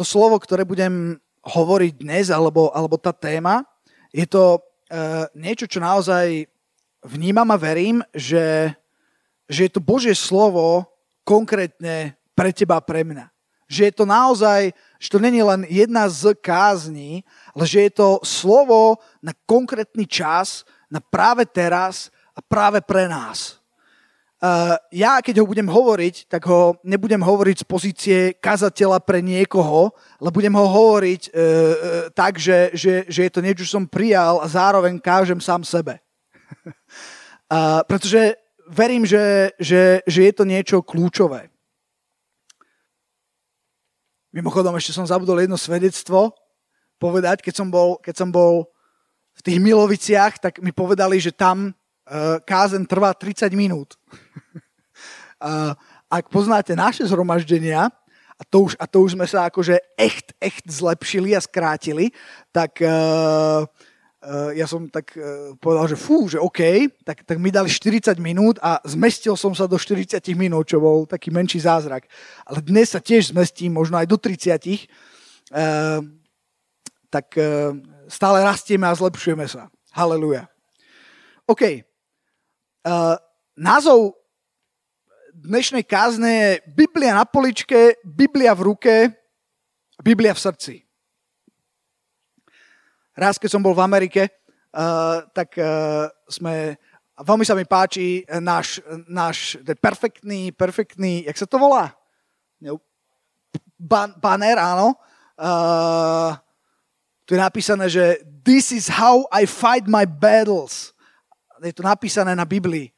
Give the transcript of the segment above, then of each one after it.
to slovo, ktoré budem hovoriť dnes, alebo, alebo tá téma, je to uh, niečo, čo naozaj vnímam a verím, že, že je to Božie slovo konkrétne pre teba a pre mňa. Že je to naozaj, že to není len jedna z kázni, ale že je to slovo na konkrétny čas, na práve teraz a práve pre nás. Uh, ja, keď ho budem hovoriť, tak ho nebudem hovoriť z pozície kazateľa pre niekoho, ale budem ho hovoriť uh, uh, tak, že, že, že je to niečo, čo som prijal a zároveň kážem sám sebe. uh, pretože verím, že, že, že je to niečo kľúčové. Mimochodom, ešte som zabudol jedno svedectvo povedať, keď som bol, keď som bol v tých Miloviciach, tak mi povedali, že tam uh, kázen trvá 30 minút. ak poznáte naše zhromaždenia, a to už, a to už sme sa akože echt, echt zlepšili a skrátili, tak uh, uh, ja som tak uh, povedal, že fú, že OK, tak, tak mi dali 40 minút a zmestil som sa do 40 minút, čo bol taký menší zázrak. Ale dnes sa tiež zmestím, možno aj do 30. Uh, tak uh, stále rastieme a zlepšujeme sa. Haleluja. OK. Uh, názov dnešnej kázne je Biblia na poličke, Biblia v ruke, Biblia v srdci. Raz, keď som bol v Amerike, uh, tak uh, sme, veľmi sa mi páči náš, náš perfektný, perfektný, jak sa to volá? Ban, banner, áno. Uh, tu je napísané, že this is how I fight my battles je to napísané na Biblii.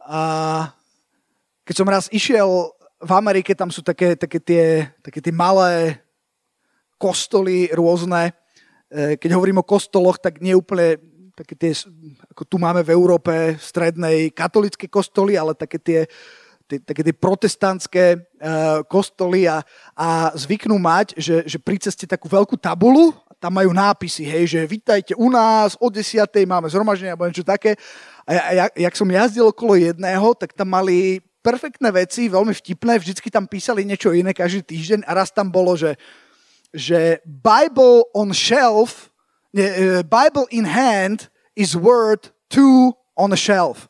A keď som raz išiel v Amerike, tam sú také, také, tie, také tie malé kostoly rôzne. E, keď hovorím o kostoloch, tak nie úplne také tie, ako tu máme v Európe, strednej katolické kostoly, ale také tie, tie, také tie protestantské uh, kostoly a, a zvyknú mať, že, že pri ceste takú veľkú tabulu tam majú nápisy, hej, že vítajte u nás, o 10. máme zhromaždenie alebo niečo také. A ja, jak som jazdil okolo jedného, tak tam mali perfektné veci, veľmi vtipné, vždycky tam písali niečo iné každý týždeň a raz tam bolo, že, že Bible on shelf, ne, e, Bible in hand is worth two on a shelf.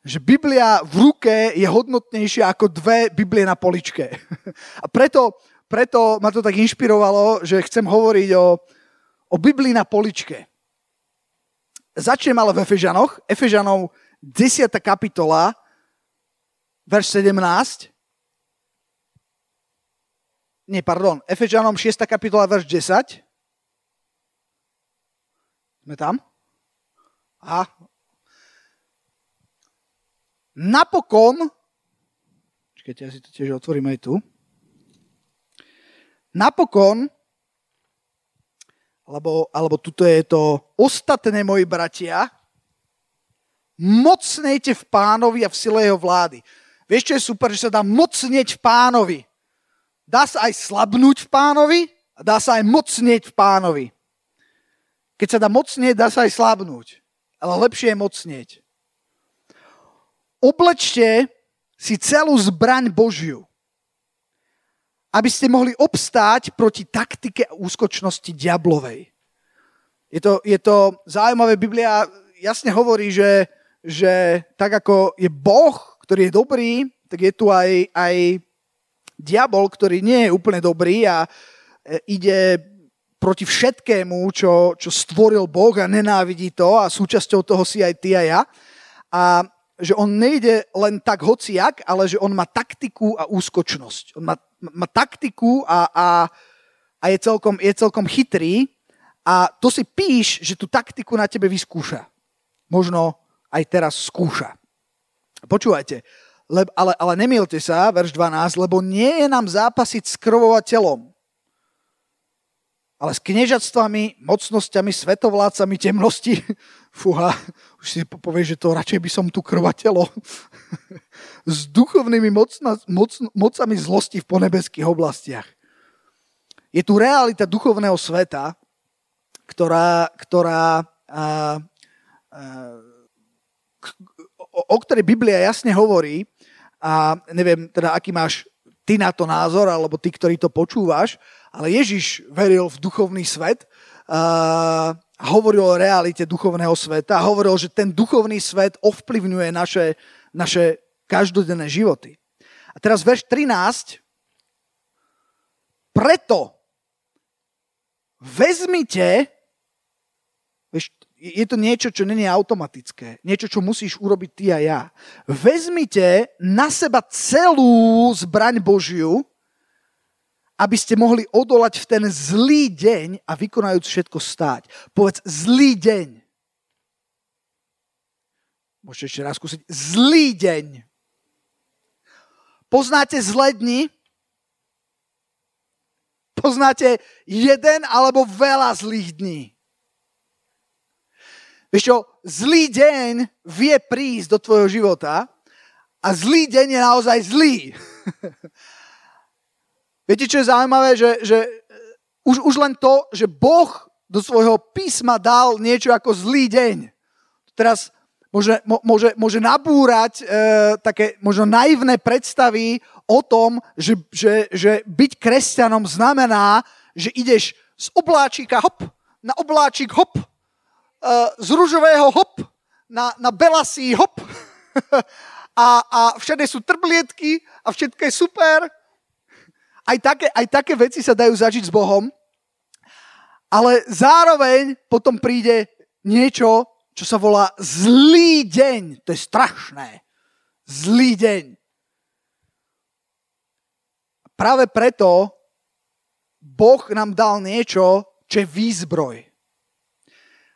Že Biblia v ruke je hodnotnejšia ako dve Biblie na poličke. A preto, preto ma to tak inšpirovalo, že chcem hovoriť o, o Biblii na poličke. Začnem ale v Efežanoch. Efežanov 10. kapitola, verš 17. Nie, pardon. Efežanom 6. kapitola, verš 10. Sme tam? A napokon, čakajte, ja si to tiež otvorím aj tu. Napokon alebo, alebo tuto je to ostatné, moji bratia, mocnejte v pánovi a v sile jeho vlády. Vieš, čo je super, že sa dá mocnieť v pánovi. Dá sa aj slabnúť v pánovi a dá sa aj mocnieť v pánovi. Keď sa dá mocnieť, dá sa aj slabnúť. Ale lepšie je mocnieť. Oblečte si celú zbraň Božiu aby ste mohli obstáť proti taktike a úskočnosti diablovej. Je to, je to zaujímavé, Biblia jasne hovorí, že, že tak ako je Boh, ktorý je dobrý, tak je tu aj, aj diabol, ktorý nie je úplne dobrý a e, ide proti všetkému, čo, čo stvoril Boh a nenávidí to a súčasťou toho si aj ty a ja. A že on nejde len tak hociak, ale že on má taktiku a úskočnosť. On má má taktiku a, a, a je, celkom, je celkom chytrý a to si píš, že tú taktiku na tebe vyskúša. Možno aj teraz skúša. Počúvajte, le, ale, ale nemielte sa, verš 12, lebo nie je nám zápasiť s krvou a telom, ale s kniežatstvami, mocnosťami, svetovládcami temnosti. Fúha, už si povieš, že to radšej by som tu krvatelo. s duchovnými mocna, moc, mocami zlosti v ponebeských oblastiach. Je tu realita duchovného sveta, ktorá, ktorá a, a, o, ktorej Biblia jasne hovorí a neviem teda, aký máš ty na to názor, alebo ty, ktorý to počúvaš, ale Ježiš veril v duchovný svet, uh, hovoril o realite duchovného sveta a hovoril, že ten duchovný svet ovplyvňuje naše, naše každodenné životy. A teraz verš 13. Preto vezmite, je to niečo, čo není automatické. Niečo, čo musíš urobiť ty a ja. Vezmite na seba celú zbraň Božiu, aby ste mohli odolať v ten zlý deň a vykonajúc všetko stáť. Povedz zlý deň. Môžete ešte raz skúsiť. Zlý deň. Poznáte zlé dni? Poznáte jeden alebo veľa zlých dní? Vieš čo, zlý deň vie prísť do tvojho života a zlý deň je naozaj zlý. Viete, čo je zaujímavé? Že, že eh, už, už len to, že Boh do svojho písma dal niečo ako zlý deň. Teraz môže, môže, môže nabúrať e, také možno naivné predstavy o tom, že, že, že byť kresťanom znamená, že ideš z obláčika hop, na obláčik hop, z rúžového hop na, na belasí hop a, a všade sú trblietky a všetko je super. Aj také, aj také veci sa dajú zažiť s Bohom, ale zároveň potom príde niečo, čo sa volá zlý deň. To je strašné. Zlý deň. Práve preto Boh nám dal niečo, čo je výzbroj.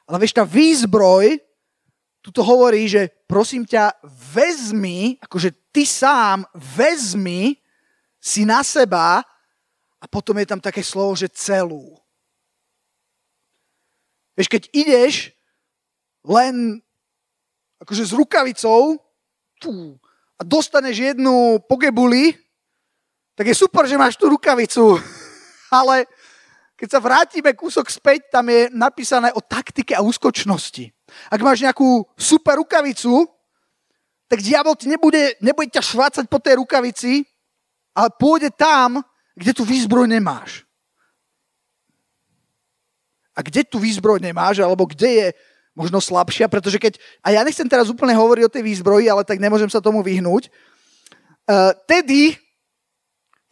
Ale vieš, tá výzbroj, tu to hovorí, že prosím ťa, vezmi, akože ty sám vezmi si na seba a potom je tam také slovo, že celú. Vieš, keď ideš len akože s rukavicou tú, a dostaneš jednu pogebuli, tak je super, že máš tú rukavicu. Ale keď sa vrátime kúsok späť, tam je napísané o taktike a úskočnosti. Ak máš nejakú super rukavicu, tak diabol ti nebude, nebude ťa švácať po tej rukavici, ale pôjde tam, kde tú výzbroj nemáš. A kde tú výzbroj nemáš, alebo kde je možno slabšia, pretože keď, a ja nechcem teraz úplne hovoriť o tej výzbroji, ale tak nemôžem sa tomu vyhnúť, uh, tedy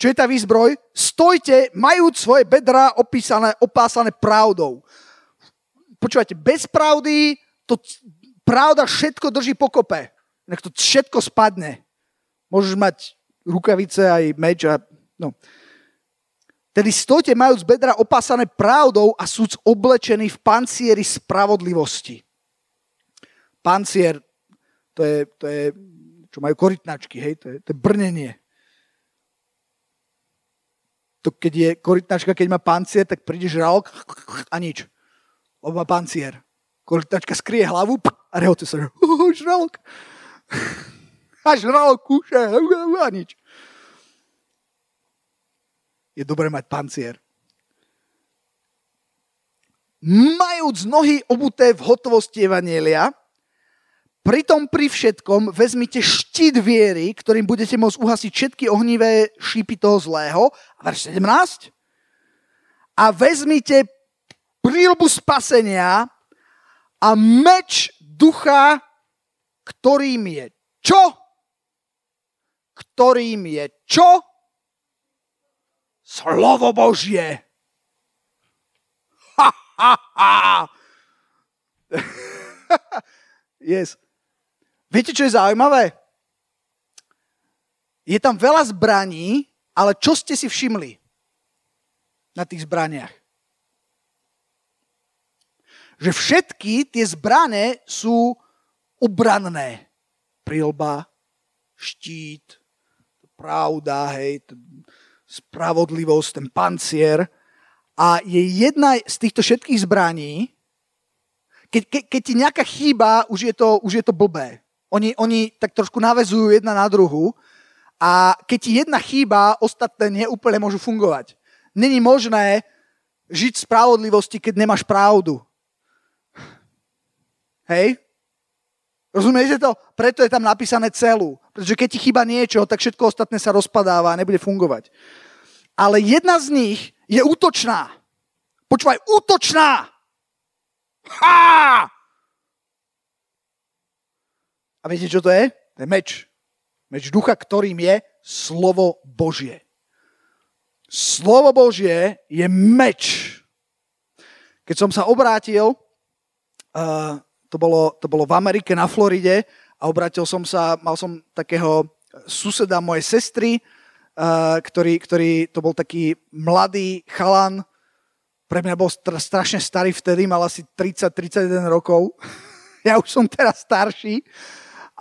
čo je tá výzbroj? Stojte, majúc svoje bedra opísané, opásané pravdou. Počúvajte, bez pravdy to pravda všetko drží pokope. Nech to všetko spadne. Môžeš mať rukavice aj meč a... No. Tedy stojte majúc bedra opásané pravdou a súd oblečený v pancieri spravodlivosti. Pancier, to je, to je čo majú korytnačky, hej, to je, to je brnenie to keď je korytnačka, keď má pancier, tak príde žralok a nič. Lebo má pancier. Korytnačka skrie hlavu a rehoce sa. Oh, žralok. A žralok kúše a nič. Je dobré mať pancier. Majúc nohy obuté v hotovosti Evanielia, Pritom pri všetkom vezmite štít viery, ktorým budete môcť uhasiť všetky ohnivé šípy toho zlého. Verš 17. A vezmite prílbu spasenia a meč ducha, ktorým je čo? Ktorým je čo? Slovo Božie. Ha, ha, ha. yes. Viete, čo je zaujímavé? Je tam veľa zbraní, ale čo ste si všimli na tých zbraniach? Že všetky tie zbrane sú obranné. Prilba, štít, pravda, hej, spravodlivosť, ten pancier. A je jedna z týchto všetkých zbraní, keď, ke, keď ti nejaká chýba, už je to, už je to blbé. Oni, oni tak trošku navezujú jedna na druhu a keď ti jedna chýba, ostatné neúplne môžu fungovať. Není možné žiť v spravodlivosti, keď nemáš pravdu. Hej? Rozumiete to? Preto je tam napísané celú. Pretože keď ti chýba niečo, tak všetko ostatné sa rozpadáva a nebude fungovať. ale jedna z nich je útočná. Počúvaj, útočná! Ha! A viete, čo to je? To je meč. Meč ducha, ktorým je slovo Božie. Slovo Božie je meč. Keď som sa obrátil, uh, to, bolo, to bolo v Amerike, na Floride, a obrátil som sa, mal som takého suseda mojej sestry, uh, ktorý, ktorý, to bol taký mladý chalan, pre mňa bol strašne starý vtedy, mal asi 30-31 rokov. ja už som teraz starší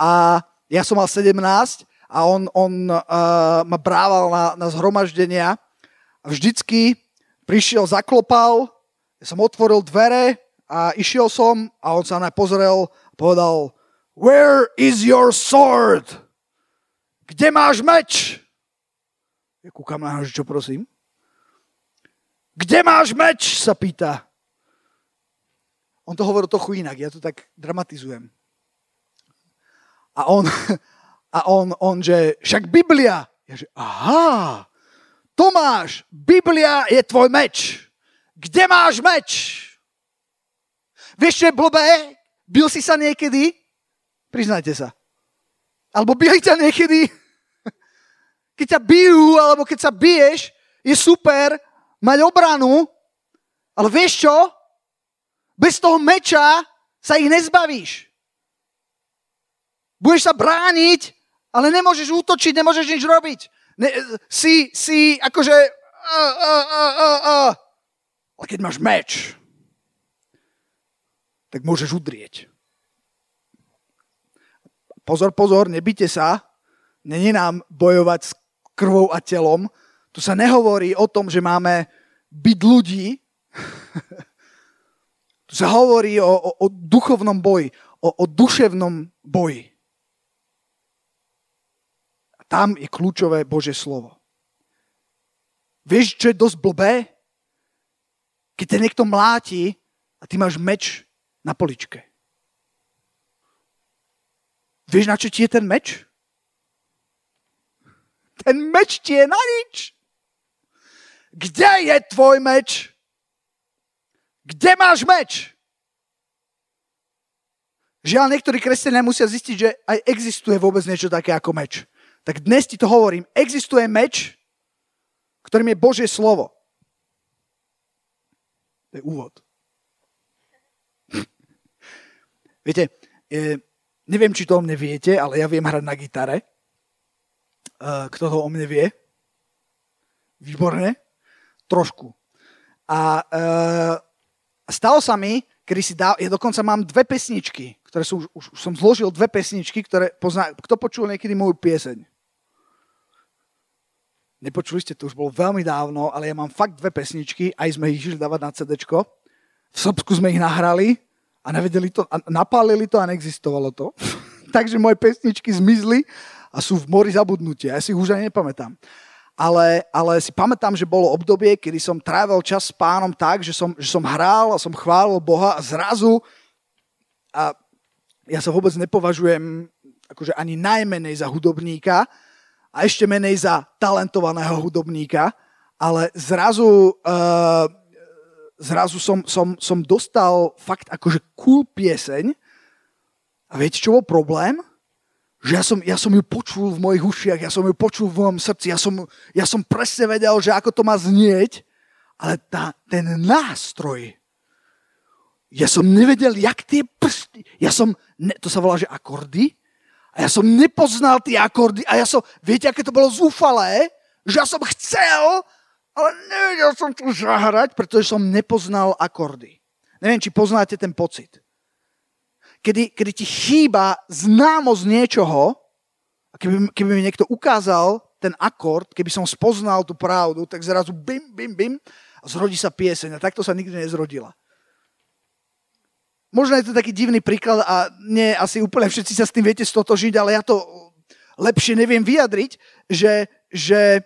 a ja som mal 17 a on, on uh, ma brával na, na zhromaždenia a vždycky prišiel, zaklopal, ja som otvoril dvere a išiel som a on sa na pozrel a povedal Where is your sword? Kde máš meč? Ja kúkam na čo prosím. Kde máš meč? sa pýta. On to hovoril trochu inak, ja to tak dramatizujem. A on, a on, on že však Biblia. Ja že, aha, Tomáš, Biblia je tvoj meč. Kde máš meč? Vieš, čo je blbé? Bil si sa niekedy? Priznajte sa. Alebo bili ťa niekedy? Keď ťa bijú, alebo keď sa biješ, je super, mať obranu, ale vieš čo? Bez toho meča sa ich nezbavíš. Budeš sa brániť, ale nemôžeš útočiť, nemôžeš nič robiť. Ne, si, si akože... Uh, uh, uh, uh. Ale keď máš meč, tak môžeš udrieť. Pozor, pozor, nebite sa. Není nám bojovať s krvou a telom, tu sa nehovorí o tom, že máme byť ľudí. tu sa hovorí o, o, o duchovnom boji, o, o duševnom boji. Tam je kľúčové Bože slovo. Vieš, čo je dosť blbé? Keď te niekto mláti a ty máš meč na poličke. Vieš, na čo ti je ten meč? Ten meč ti je na nič. Kde je tvoj meč? Kde máš meč? Žiaľ, niektorí kresťania musia zistiť, že aj existuje vôbec niečo také ako meč. Tak dnes ti to hovorím. Existuje meč, ktorým je Božie slovo. To je úvod. Viete, neviem, či to o mne viete, ale ja viem hrať na gitare. E, kto to o mne vie? Výborne trošku. A e, stalo sa mi, kedy si dal, ja dokonca mám dve pesničky, ktoré sú, už, už som zložil dve pesničky, ktoré pozná, kto počul niekedy moju pieseň? Nepočuli ste, to už bolo veľmi dávno, ale ja mám fakt dve pesničky, aj sme ich išli dávať na CD. V Srbsku sme ich nahrali a nevedeli to, a napálili to a neexistovalo to. Takže moje pesničky zmizli a sú v mori zabudnutia. Ja si ich už ani nepamätám ale, ale si pamätám, že bolo obdobie, kedy som trávil čas s pánom tak, že som, že som hral a som chválil Boha a zrazu a ja sa vôbec nepovažujem akože ani najmenej za hudobníka a ešte menej za talentovaného hudobníka, ale zrazu, uh, zrazu som, som, som dostal fakt akože cool pieseň a viete, čo bol problém? Že ja som, ja som ju počul v mojich ušiach, ja som ju počul v mojom srdci, ja som, ja som presne vedel, že ako to má znieť, ale tá, ten nástroj, ja som nevedel, jak tie prsty, ja som, ne, to sa volá, že akordy, a ja som nepoznal tie akordy a ja som, viete, aké to bolo zúfalé, že ja som chcel, ale nevedel som tu zahrať, pretože som nepoznal akordy. Neviem, či poznáte ten pocit kedy, kedy ti chýba známosť niečoho, a keby, keby mi niekto ukázal ten akord, keby som spoznal tú pravdu, tak zrazu bim, bim, bim a zrodí sa pieseň. A takto sa nikdy nezrodila. Možno je to taký divný príklad a nie asi úplne všetci sa s tým viete stotožiť, ale ja to lepšie neviem vyjadriť, že, že,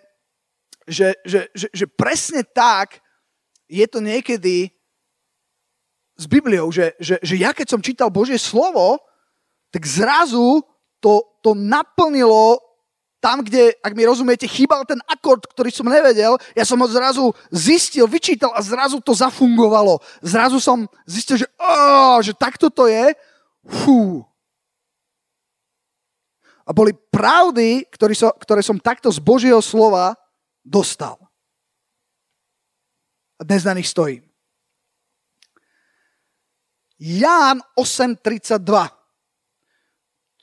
že, že, že, že presne tak je to niekedy s Bibliou, že, že, že ja keď som čítal Božie slovo, tak zrazu to, to naplnilo tam, kde, ak mi rozumiete, chýbal ten akord, ktorý som nevedel, ja som ho zrazu zistil, vyčítal a zrazu to zafungovalo. Zrazu som zistil, že, oh, že takto to je. Fú. A boli pravdy, ktoré som, ktoré som takto z Božieho slova dostal. A dnes na nich stojím. Ján 8.32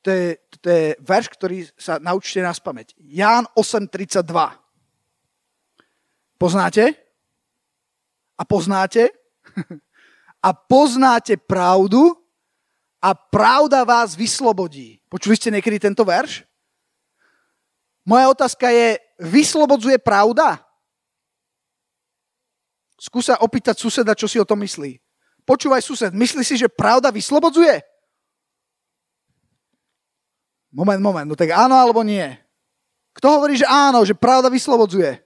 to je, to je verš, ktorý sa naučite nás pamäť. Ján 8.32. Poznáte? A poznáte? a poznáte pravdu a pravda vás vyslobodí. Počuli ste niekedy tento verš? Moja otázka je, vyslobodzuje pravda? Skúsa opýtať suseda, čo si o tom myslí. Počúvaj sused, myslí si, že pravda vyslobodzuje? Moment, moment, no tak áno alebo nie? Kto hovorí, že áno, že pravda vyslobodzuje?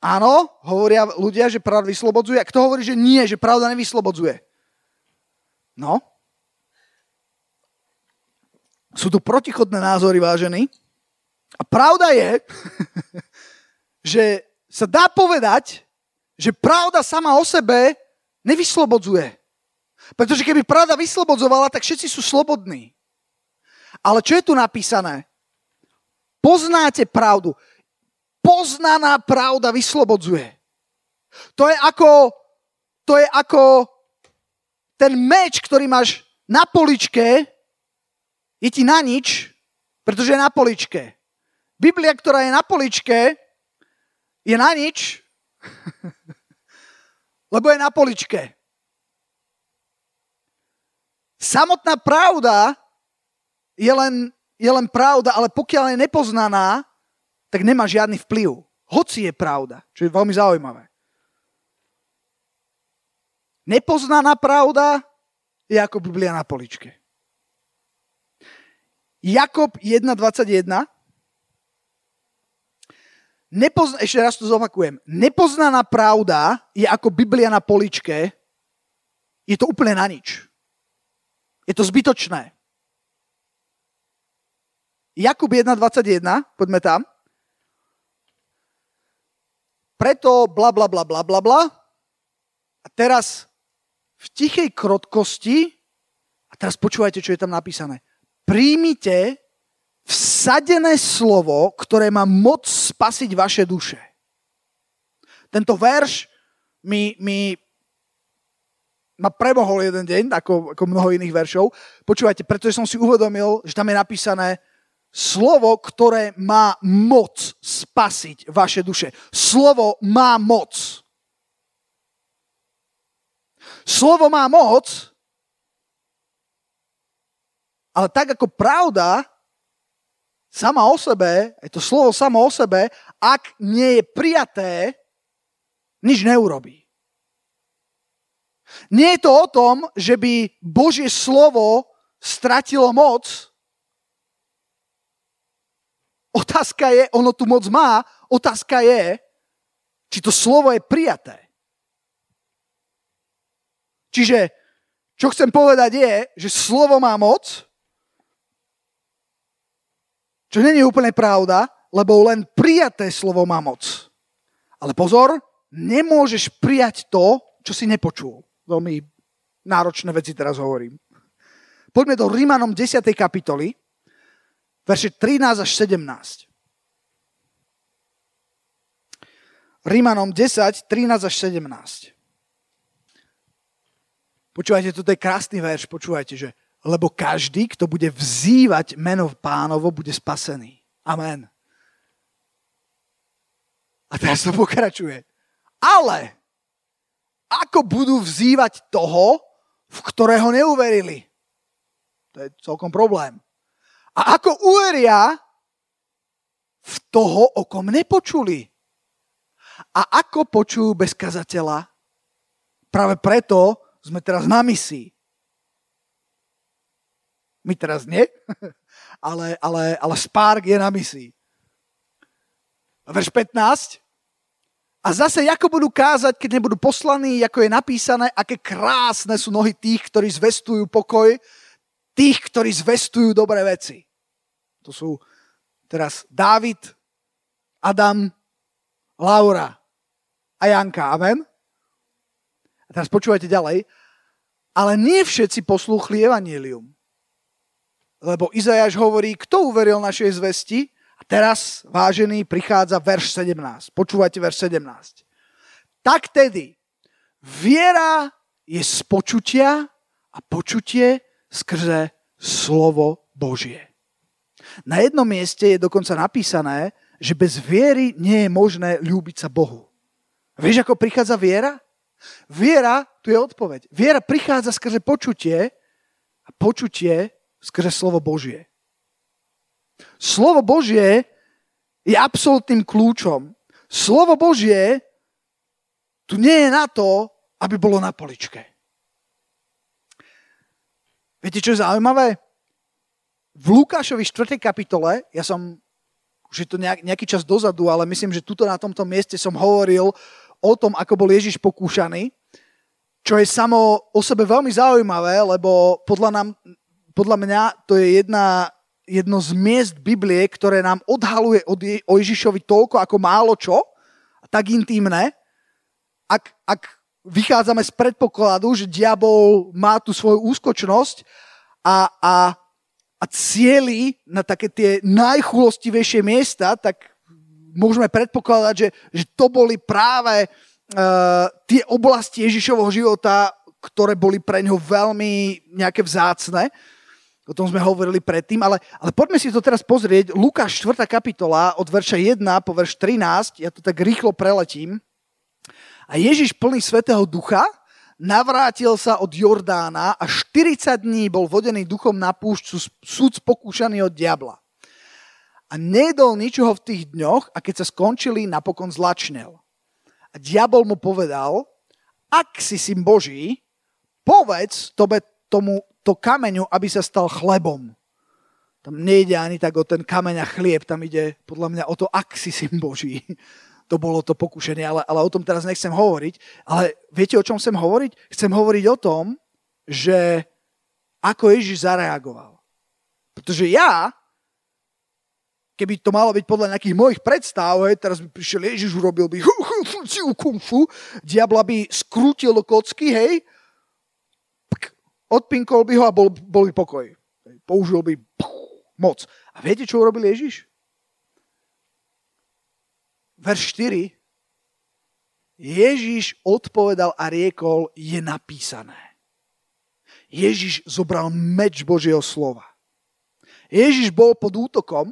Áno, hovoria ľudia, že pravda vyslobodzuje. A kto hovorí, že nie, že pravda nevyslobodzuje? No. Sú tu protichodné názory, vážení. A pravda je, že sa dá povedať, že pravda sama o sebe nevyslobodzuje. Pretože keby pravda vyslobodzovala, tak všetci sú slobodní. Ale čo je tu napísané? Poznáte pravdu. Poznaná pravda vyslobodzuje. To je ako, to je ako ten meč, ktorý máš na poličke, je ti na nič, pretože je na poličke. Biblia, ktorá je na poličke, je na nič, lebo je na poličke. Samotná pravda je len, je len pravda, ale pokiaľ je nepoznaná, tak nemá žiadny vplyv. Hoci je pravda, čo je veľmi zaujímavé. Nepoznaná pravda je ako Biblia na poličke. Jakob 1.21 Nepozna, ešte raz to zopakujem. Nepoznaná pravda je ako Biblia na poličke. Je to úplne na nič. Je to zbytočné. Jakub 1.21, poďme tam. Preto bla bla bla bla bla bla. A teraz v tichej krotkosti, a teraz počúvajte, čo je tam napísané. Príjmite vsadené slovo, ktoré má moc spasiť vaše duše. Tento verš mi, mi ma premohol jeden deň, ako, ako mnoho iných veršov. Počúvajte, pretože som si uvedomil, že tam je napísané, slovo, ktoré má moc spasiť vaše duše. Slovo má moc. Slovo má moc, ale tak ako pravda sama o sebe, je to slovo samo o sebe, ak nie je prijaté, nič neurobí. Nie je to o tom, že by Božie slovo stratilo moc, Otázka je, ono tu moc má, otázka je, či to slovo je prijaté. Čiže, čo chcem povedať je, že slovo má moc, čo není úplne pravda, lebo len prijaté slovo má moc. Ale pozor, nemôžeš prijať to, čo si nepočul. Veľmi náročné veci teraz hovorím. Poďme do Rímanom 10. kapitoly verše 13 až 17. Rímanom 10, 13 až 17. Počúvajte, toto je krásny verš, počúvajte, že lebo každý, kto bude vzývať meno pánovo, bude spasený. Amen. A teraz to pokračuje. Ale ako budú vzývať toho, v ktorého neuverili? To je celkom problém. A ako uveria v toho, o kom nepočuli. A ako počujú bez kazateľa? Práve preto sme teraz na misii. My teraz nie, ale, ale, ale Spark je na misii. Verš 15. A zase, ako budú kázať, keď nebudú poslaní, ako je napísané, aké krásne sú nohy tých, ktorí zvestujú pokoj, tých, ktorí zvestujú dobré veci. To sú Teraz Dávid, Adam, Laura a Janka. Amen? A teraz počúvajte ďalej. Ale nie všetci poslúchli evanílium. Lebo Izajáš hovorí, kto uveril našej zvesti? A teraz, vážený, prichádza verš 17. Počúvajte verš 17. Tak tedy, viera je z počutia a počutie skrze slovo Božie. Na jednom mieste je dokonca napísané, že bez viery nie je možné ľúbiť sa Bohu. Vieš, ako prichádza viera? Viera, tu je odpoveď. Viera prichádza skrze počutie a počutie skrze slovo Božie. Slovo Božie je absolútnym kľúčom. Slovo Božie tu nie je na to, aby bolo na poličke. Viete, čo je zaujímavé? V Lukášovi 4. kapitole, ja som, už je to nejaký čas dozadu, ale myslím, že tuto na tomto mieste som hovoril o tom, ako bol Ježiš pokúšaný, čo je samo o sebe veľmi zaujímavé, lebo podľa, nám, podľa mňa to je jedna, jedno z miest Biblie, ktoré nám odhaluje od Je, o Ježišovi toľko ako málo čo, tak intimné. Ak, ak vychádzame z predpokladu, že diabol má tú svoju úskočnosť a, a a cieli na také tie najchulostivejšie miesta, tak môžeme predpokladať, že, že to boli práve uh, tie oblasti Ježišovho života, ktoré boli pre ňo veľmi nejaké vzácne. O tom sme hovorili predtým, ale, ale poďme si to teraz pozrieť. Lukáš 4. kapitola od verša 1 po verš 13, ja to tak rýchlo preletím. A Ježiš plný Svetého Ducha, navrátil sa od Jordána a 40 dní bol vodený duchom na púšť, súd pokúšaný od diabla. A nejedol ničoho v tých dňoch a keď sa skončili, napokon zlačnel. A diabol mu povedal, ak si syn Boží, povedz tobe, tomu to kameňu, aby sa stal chlebom. Tam nejde ani tak o ten kameň a chlieb, tam ide podľa mňa o to, ak si syn Boží to bolo to pokušenie, ale, ale o tom teraz nechcem hovoriť. Ale viete, o čom chcem hovoriť? Chcem hovoriť o tom, že ako Ježiš zareagoval. Pretože ja, keby to malo byť podľa nejakých mojich predstav, hej, teraz by prišiel Ježiš, urobil by diabla by skrútil kocky, hej, odpinkol by ho a bol, bol by pokoj. Použil by moc. A viete, čo urobil Ježiš? verš 4, Ježiš odpovedal a riekol, je napísané. Ježiš zobral meč Božieho slova. Ježiš bol pod útokom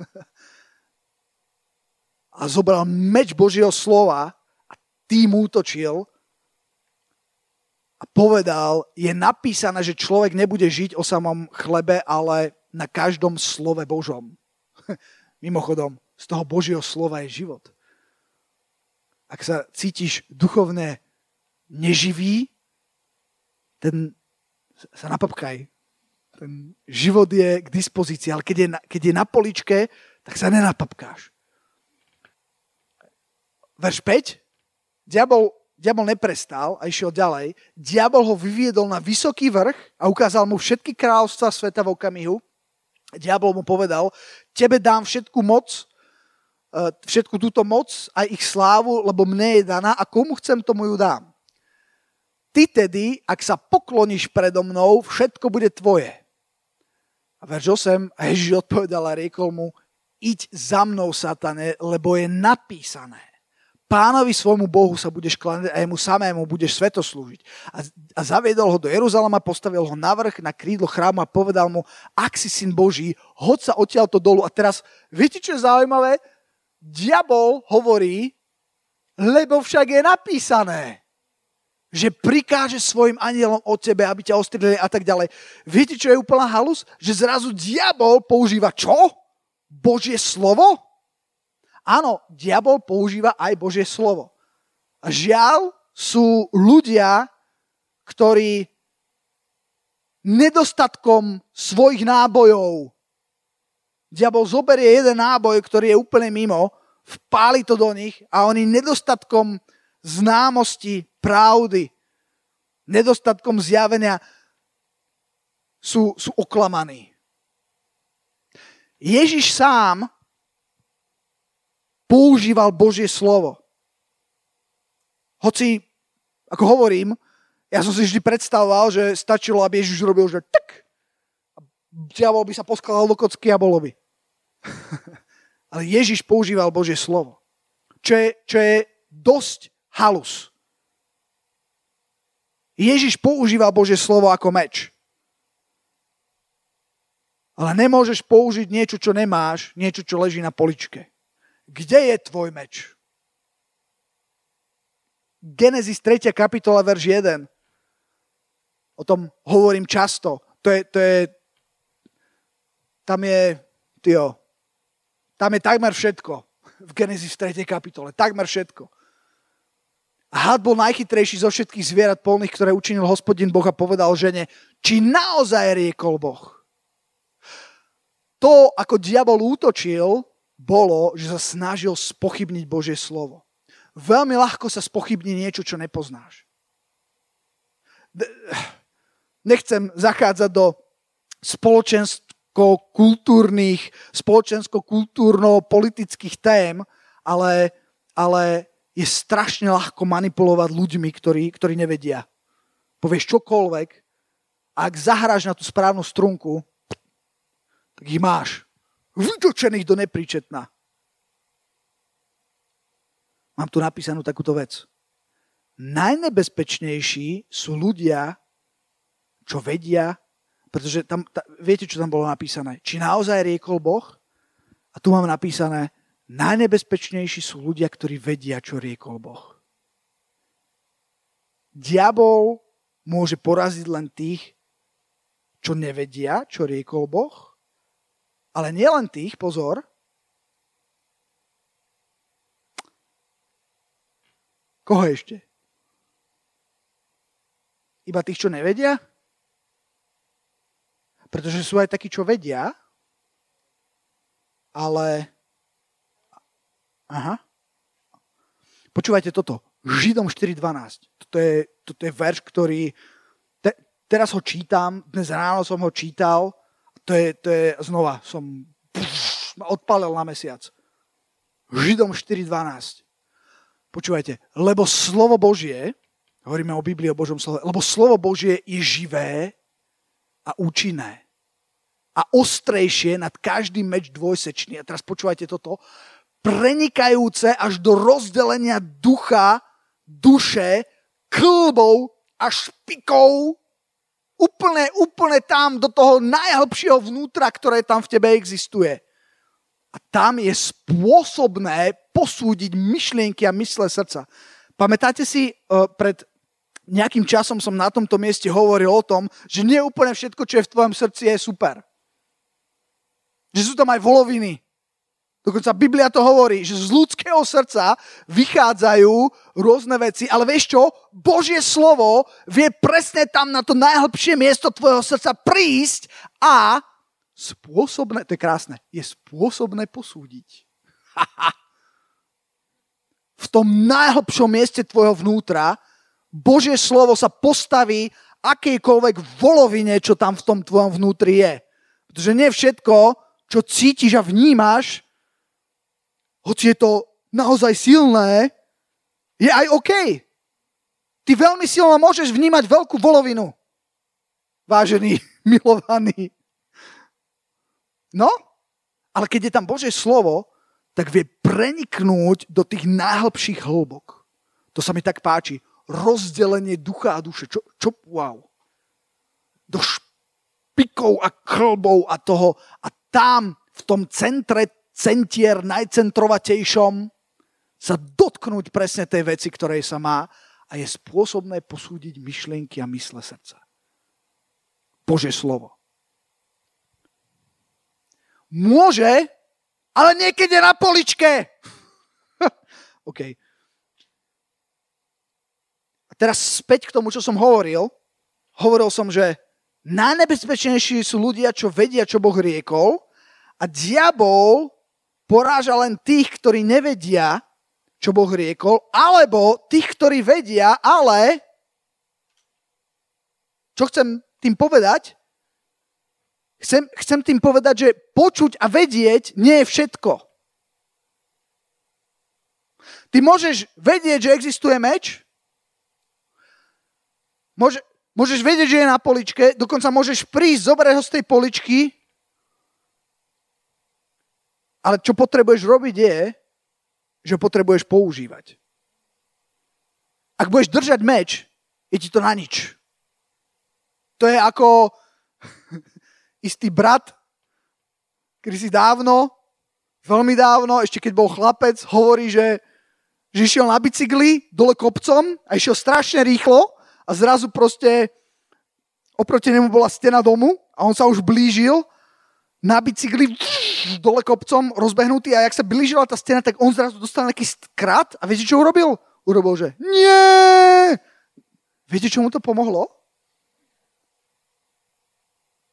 a zobral meč Božieho slova a tým útočil a povedal, je napísané, že človek nebude žiť o samom chlebe, ale na každom slove Božom. Mimochodom, z toho Božieho slova je život ak sa cítiš duchovne neživý, ten sa napapkaj. Ten život je k dispozícii, ale keď je na, keď je na poličke, tak sa nenapapkáš. Verš 5. Diabol, diabol neprestal a išiel ďalej. Diabol ho vyviedol na vysoký vrch a ukázal mu všetky kráľovstva sveta v okamihu. Diabol mu povedal, tebe dám všetku moc Eh, všetku túto moc, aj ich slávu, lebo mne je daná a komu chcem, tomu ju dám. Ty tedy, ak sa pokloníš predo mnou, všetko bude tvoje. A verš 8, a Ježiš odpovedal a riekol mu, iď za mnou, satane, lebo je napísané. Pánovi svojmu Bohu sa budeš kláňať a jemu samému budeš sveto slúžiť. A, a zaviedol ho do Jeruzalema, postavil ho na vrch, na krídlo chrámu a povedal mu, ak si syn Boží, hoď sa odtiaľto dolu. A teraz, viete, čo je zaujímavé? Diabol hovorí, lebo však je napísané, že prikáže svojim anielom od tebe, aby ťa ostrili a tak ďalej. Viete, čo je úplná halus? Že zrazu diabol používa čo? Božie slovo? Áno, diabol používa aj Božie slovo. A žiaľ sú ľudia, ktorí nedostatkom svojich nábojov diabol zoberie jeden náboj, ktorý je úplne mimo, vpáli to do nich a oni nedostatkom známosti, pravdy, nedostatkom zjavenia sú, sú oklamaní. Ježiš sám používal Božie slovo. Hoci, ako hovorím, ja som si vždy predstavoval, že stačilo, aby Ježiš robil, že tak. A diabol by sa poskladal do kocky a bolo by. Ale Ježiš používal Božie slovo. Čo je, čo je dosť halus. Ježiš používal Božie slovo ako meč. Ale nemôžeš použiť niečo, čo nemáš, niečo, čo leží na poličke. Kde je tvoj meč? Genesis 3. kapitola, verš 1. O tom hovorím často. To je, to je tam je, tyjo, tam je takmer všetko v Genesis 3. kapitole. Takmer všetko. A had bol najchytrejší zo všetkých zvierat polných, ktoré učinil hospodin Boh a povedal žene, či naozaj riekol Boh to, ako diabol útočil, bolo, že sa snažil spochybniť Božie slovo. Veľmi ľahko sa spochybní niečo, čo nepoznáš. Nechcem zachádzať do spoločensko-kultúrnych, spoločensko-kultúrno-politických tém, ale, ale je strašne ľahko manipulovať ľuďmi, ktorí, ktorí nevedia. Povieš čokoľvek, a ak zahráš na tú správnu strunku, tak ich máš. Vytočených do nepríčetna. Mám tu napísanú takúto vec. Najnebezpečnejší sú ľudia, čo vedia, pretože tam, ta, viete, čo tam bolo napísané? Či naozaj riekol Boh? A tu mám napísané, najnebezpečnejší sú ľudia, ktorí vedia, čo riekol Boh. Diabol môže poraziť len tých, čo nevedia, čo riekol Boh ale nielen tých, pozor, Koho ešte? Iba tých, čo nevedia? Pretože sú aj takí, čo vedia, ale... Aha. Počúvajte toto. Židom 4.12. Toto je, toto je verš, ktorý... Te, teraz ho čítam, dnes ráno som ho čítal to je, to je znova, som pff, odpálil na mesiac. Židom 4.12. Počúvajte, lebo slovo Božie, hovoríme o Biblii, o Božom slove, lebo slovo Božie je živé a účinné a ostrejšie nad každý meč dvojsečný. A teraz počúvajte toto. Prenikajúce až do rozdelenia ducha, duše, klbov a špikov Úplne, úplne tam, do toho najhlbšieho vnútra, ktoré tam v tebe existuje. A tam je spôsobné posúdiť myšlienky a mysle srdca. Pamätáte si, uh, pred nejakým časom som na tomto mieste hovoril o tom, že nie úplne všetko, čo je v tvojom srdci, je super. Že sú tam aj voloviny, Dokonca Biblia to hovorí, že z ľudského srdca vychádzajú rôzne veci, ale vieš čo? Božie slovo vie presne tam na to najhlbšie miesto tvojho srdca prísť a spôsobné, to je krásne, je spôsobné posúdiť. v tom najhlbšom mieste tvojho vnútra Božie slovo sa postaví akejkoľvek volovine, čo tam v tom tvojom vnútri je. Pretože nie všetko, čo cítiš a vnímaš, hoci je to naozaj silné, je aj OK. Ty veľmi silno môžeš vnímať veľkú volovinu. Vážený, milovaný. No, ale keď je tam Božie slovo, tak vie preniknúť do tých najhlbších hĺbok. To sa mi tak páči. Rozdelenie ducha a duše. Čo, čo wow. Do špikov a klbov a toho. A tam, v tom centre centier najcentrovatejšom, sa dotknúť presne tej veci, ktorej sa má a je spôsobné posúdiť myšlienky a mysle srdca. Bože slovo. Môže, ale niekedy na poličke. OK. A teraz späť k tomu, čo som hovoril. Hovoril som, že najnebezpečnejší sú ľudia, čo vedia, čo Boh riekol a diabol poráža len tých, ktorí nevedia, čo Boh riekol, alebo tých, ktorí vedia, ale čo chcem tým povedať, Chcem, chcem tým povedať, že počuť a vedieť nie je všetko. Ty môžeš vedieť, že existuje meč, môže, môžeš vedieť, že je na poličke, dokonca môžeš prísť, zobrať ho z tej poličky, ale čo potrebuješ robiť je, že potrebuješ používať. Ak budeš držať meč, je ti to na nič. To je ako istý brat, ktorý si dávno, veľmi dávno, ešte keď bol chlapec, hovorí, že, že išiel na bicykli dole kopcom a išiel strašne rýchlo a zrazu proste oproti nemu bola stena domu a on sa už blížil na bicykli dole kopcom rozbehnutý a jak sa blížila tá stena, tak on zrazu dostal nejaký skrat a viete, čo urobil? Urobil, že nie! Viete, čo mu to pomohlo?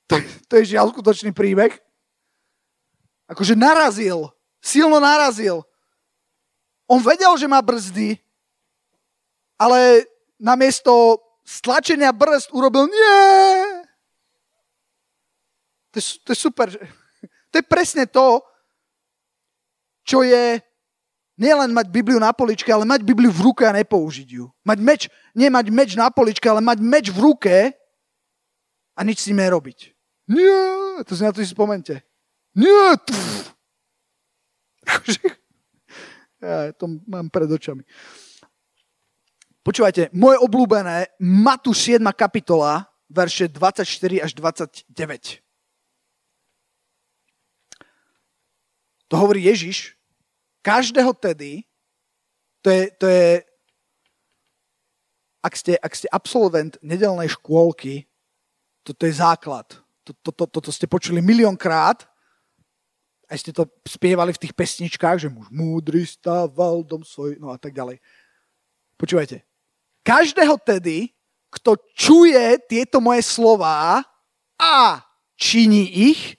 To, to je žiaľ skutočný príbeh. Akože narazil, silno narazil. On vedel, že má brzdy, ale namiesto stlačenia brzd urobil nie. To je, to je super. To je presne to, čo je nielen mať Bibliu na poličke, ale mať Bibliu v ruke a nepoužiť ju. Mať meč, nie mať meč na poličke, ale mať meč v ruke a nič si robiť. Nie, to si na to si spomente. Nie, Ja to mám pred očami. Počúvajte, moje obľúbené Matúš 7. kapitola, verše 24 až 29. To hovorí Ježiš. Každého tedy, to je, to je ak, ste, ak ste absolvent nedelnej škôlky, toto je základ. Toto, to, to, to ste počuli miliónkrát, aj ste to spievali v tých pesničkách, že muž múdry stával dom svoj, no a tak ďalej. Počúvajte. Každého tedy, kto čuje tieto moje slová a činí ich,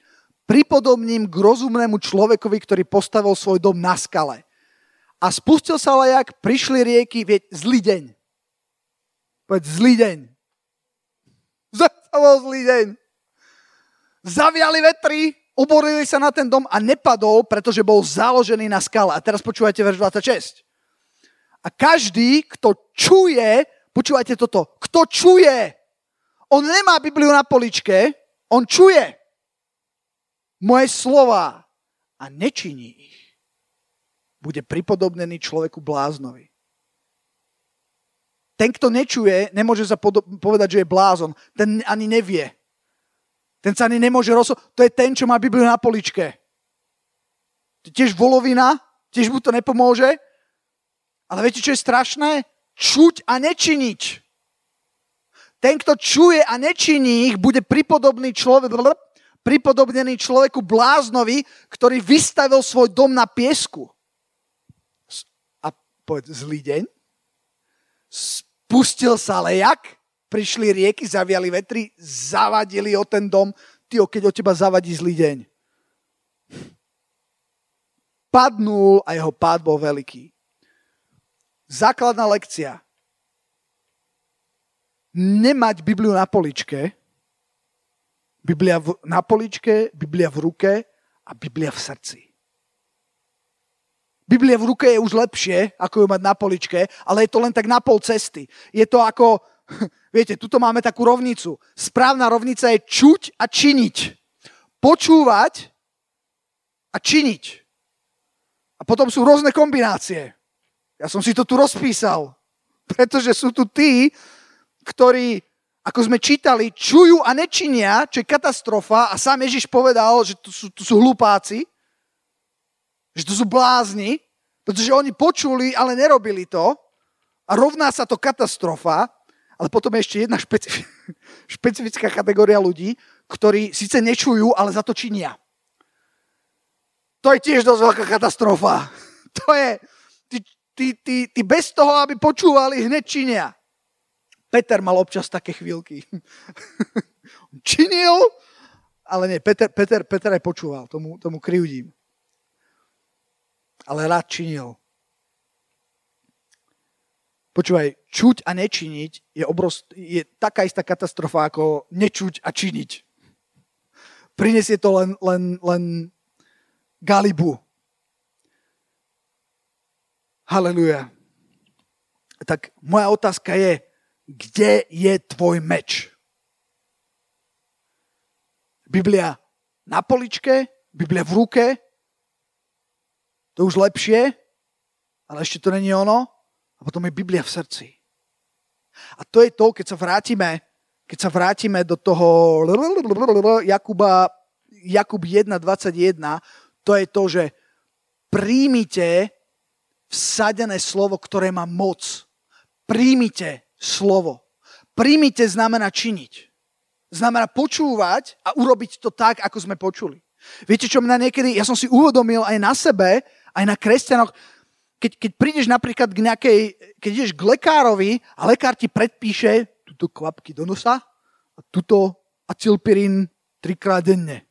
pripodobním k rozumnému človekovi, ktorý postavil svoj dom na skale. A spustil sa lejak, prišli rieky, vieť, zlý deň. Povedz, zlý deň. Zastavol zlý deň. Zaviali vetry, oborili sa na ten dom a nepadol, pretože bol založený na skale. A teraz počúvajte verš 26. A každý, kto čuje, počúvajte toto, kto čuje, on nemá Bibliu na poličke, on čuje moje slova a nečiní ich, bude pripodobnený človeku bláznovi. Ten, kto nečuje, nemôže sa povedať, že je blázon. Ten ani nevie. Ten sa ani nemôže rozho- To je ten, čo má Bibliu na poličke. To je tiež volovina, tiež mu to nepomôže. Ale viete, čo je strašné? Čuť a nečiniť. Ten, kto čuje a nečiní ich, bude pripodobný človek, pripodobnený človeku bláznovi, ktorý vystavil svoj dom na piesku. A povedz, zlý deň. Spustil sa lejak, prišli rieky, zaviali vetry, zavadili o ten dom. Ty, keď o teba zavadí zlý deň. Padnul a jeho pád bol veľký. Základná lekcia. Nemať Bibliu na poličke, Biblia v, na poličke, Biblia v ruke a Biblia v srdci. Biblia v ruke je už lepšie, ako ju mať na poličke, ale je to len tak na pol cesty. Je to ako, viete, tuto máme takú rovnicu. Správna rovnica je čuť a činiť. Počúvať a činiť. A potom sú rôzne kombinácie. Ja som si to tu rozpísal, pretože sú tu tí, ktorí ako sme čítali, čujú a nečinia, čo je katastrofa a sám Ježiš povedal, že to sú, to sú hlupáci, že to sú blázni, pretože oni počuli, ale nerobili to a rovná sa to katastrofa, ale potom je ešte jedna špecifi- špecifická kategória ľudí, ktorí síce nečujú, ale za to činia. To je tiež dosť veľká katastrofa. To je, ty, ty, ty, ty bez toho, aby počúvali, hneď činia. Peter mal občas také chvíľky. Činil, ale nie, Peter, Peter, Peter aj počúval, tomu, tomu kryudím. Ale rád činil. Počúvaj, čuť a nečiniť je, obrost, je taká istá katastrofa ako nečuť a činiť. prinesie to len, len, len galibu. Haleluja. Tak moja otázka je, kde je tvoj meč? Biblia na poličke, Biblia v ruke, to už lepšie, ale ešte to není ono. A potom je Biblia v srdci. A to je to, keď sa vrátime, keď sa vrátime do toho Jakuba, Jakub 1.21, to je to, že príjmite vsadené slovo, ktoré má moc. Príjmite slovo. Príjmite znamená činiť. Znamená počúvať a urobiť to tak, ako sme počuli. Viete, čo mňa niekedy, ja som si uvedomil aj na sebe, aj na kresťanoch, keď, keď prídeš napríklad k nejakej, keď ideš k lekárovi a lekár ti predpíše túto kvapky do nosa a túto acilpirín trikrát denne.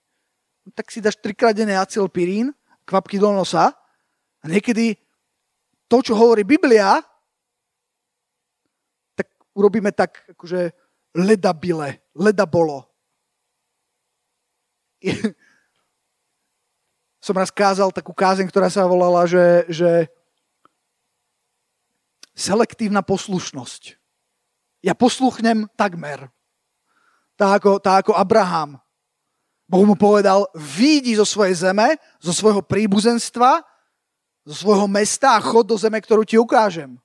No, tak si dáš trikrát denne acilpirín, kvapky do nosa a niekedy to, čo hovorí Biblia, urobíme tak, akože ledabile, ledabolo. Som raz kázal takú kázeň, ktorá sa volala, že, že selektívna poslušnosť. Ja posluchnem takmer. Tak ako, tak ako Abraham. Boh mu povedal, výjdi zo svojej zeme, zo svojho príbuzenstva zo svojho mesta a chod do zeme, ktorú ti ukážem.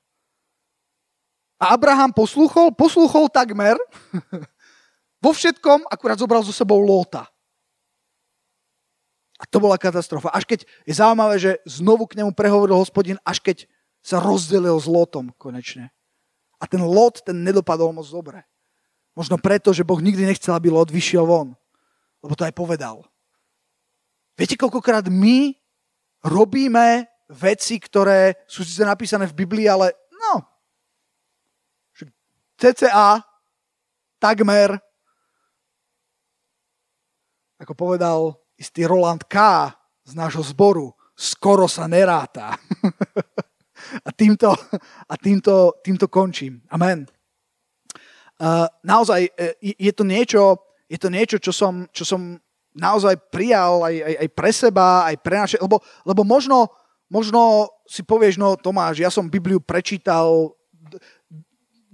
A Abraham posluchol, posluchol takmer, vo všetkom akurát zobral so sebou Lóta. A to bola katastrofa. Až keď, je zaujímavé, že znovu k nemu prehovoril hospodin, až keď sa rozdelil s Lótom konečne. A ten Lót, ten nedopadol moc dobre. Možno preto, že Boh nikdy nechcel, aby Lót vyšiel von. Lebo to aj povedal. Viete, koľkokrát my robíme veci, ktoré sú síce napísané v Biblii, ale CCA, takmer, ako povedal istý Roland K. z nášho zboru, skoro sa neráta. a týmto, a týmto, týmto končím. Amen. Uh, naozaj e, je to niečo, je to niečo čo, som, čo som naozaj prijal aj, aj, aj pre seba, aj pre naše, lebo, lebo možno, Možno si povieš, no Tomáš, ja som Bibliu prečítal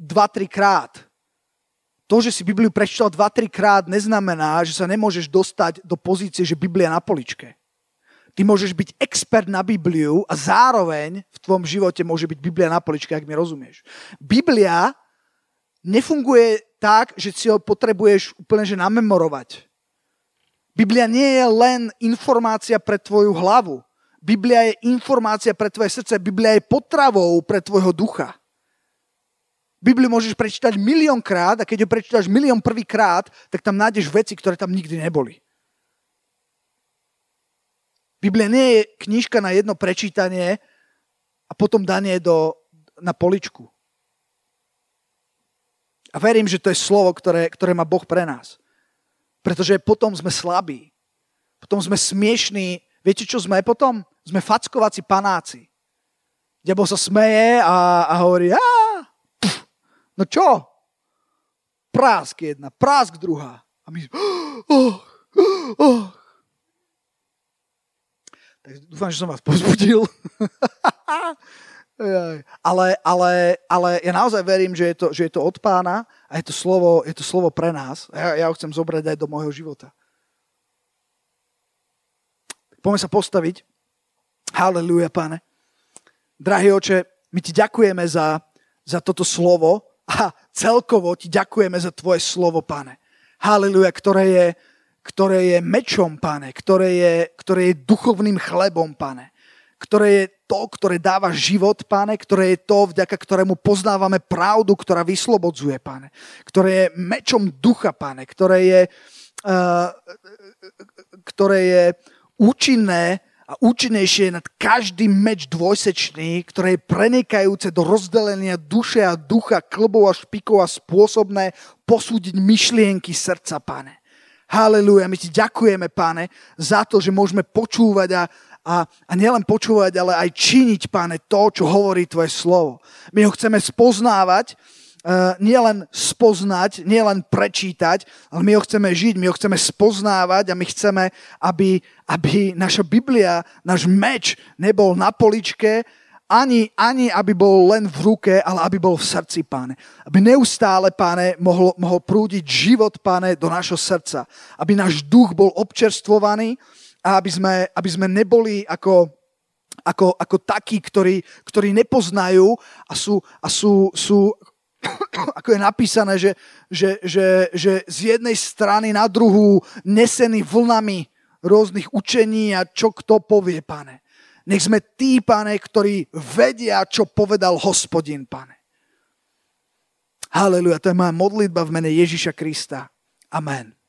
dva, tri krát. To, že si Bibliu prečítal dva, tri krát, neznamená, že sa nemôžeš dostať do pozície, že Biblia na poličke. Ty môžeš byť expert na Bibliu a zároveň v tvojom živote môže byť Biblia na poličke, ak mi rozumieš. Biblia nefunguje tak, že si ho potrebuješ úplne že namemorovať. Biblia nie je len informácia pre tvoju hlavu. Biblia je informácia pre tvoje srdce, Biblia je potravou pre tvojho ducha. Bibliu môžeš prečítať miliónkrát a keď ju prečítaš milión prvýkrát, tak tam nájdeš veci, ktoré tam nikdy neboli. Biblia nie je knižka na jedno prečítanie a potom danie do, na poličku. A verím, že to je slovo, ktoré, ktoré má Boh pre nás. Pretože potom sme slabí. Potom sme smiešní. Viete, čo sme potom? Sme fackovací panáci. Diabol sa smeje a, a hovorí, a, pf, no čo? Prásk jedna, prásk druhá. A my, oh, oh, oh. Tak dúfam, že som vás pozbudil. ale, ale, ale ja naozaj verím, že je, to, že je to od pána a je to slovo, je to slovo pre nás. Ja, ja ho chcem zobrať aj do môjho života. Poďme sa postaviť. Halleluja, pane. Drahý oče, my ti ďakujeme za, za toto slovo a celkovo ti ďakujeme za tvoje slovo, pane. Halleluja, ktoré je, ktoré je mečom, pane, ktoré je, ktoré je duchovným chlebom, pane, ktoré je to, ktoré dáva život, pane, ktoré je to, vďaka ktorému poznávame pravdu, ktorá vyslobodzuje, pane, ktoré je mečom ducha, pane, ktoré je, uh, ktoré je účinné a účinnejšie nad každý meč dvojsečný, ktoré je prenikajúce do rozdelenia duše a ducha, klbov a špikov a spôsobné posúdiť myšlienky srdca, pane. Haleluja, my ti ďakujeme, pane, za to, že môžeme počúvať a, a, a nielen počúvať, ale aj činiť, pane, to, čo hovorí tvoje slovo. My ho chceme spoznávať nielen spoznať, nielen prečítať, ale my ho chceme žiť, my ho chceme spoznávať a my chceme, aby, aby naša Biblia, náš meč nebol na poličke, ani, ani aby bol len v ruke, ale aby bol v srdci, páne. Aby neustále, páne, mohol, mohol prúdiť život, páne, do našho srdca. Aby náš duch bol občerstvovaný a aby sme, aby sme neboli ako, ako, ako takí, ktorí, ktorí nepoznajú a sú, a sú, sú ako je napísané, že, že, že, že z jednej strany na druhú nesený vlnami rôznych učení a čo kto povie, pane. Nech sme tí, pane, ktorí vedia, čo povedal hospodin, pane. Haleluja, to je moja modlitba v mene Ježiša Krista. Amen.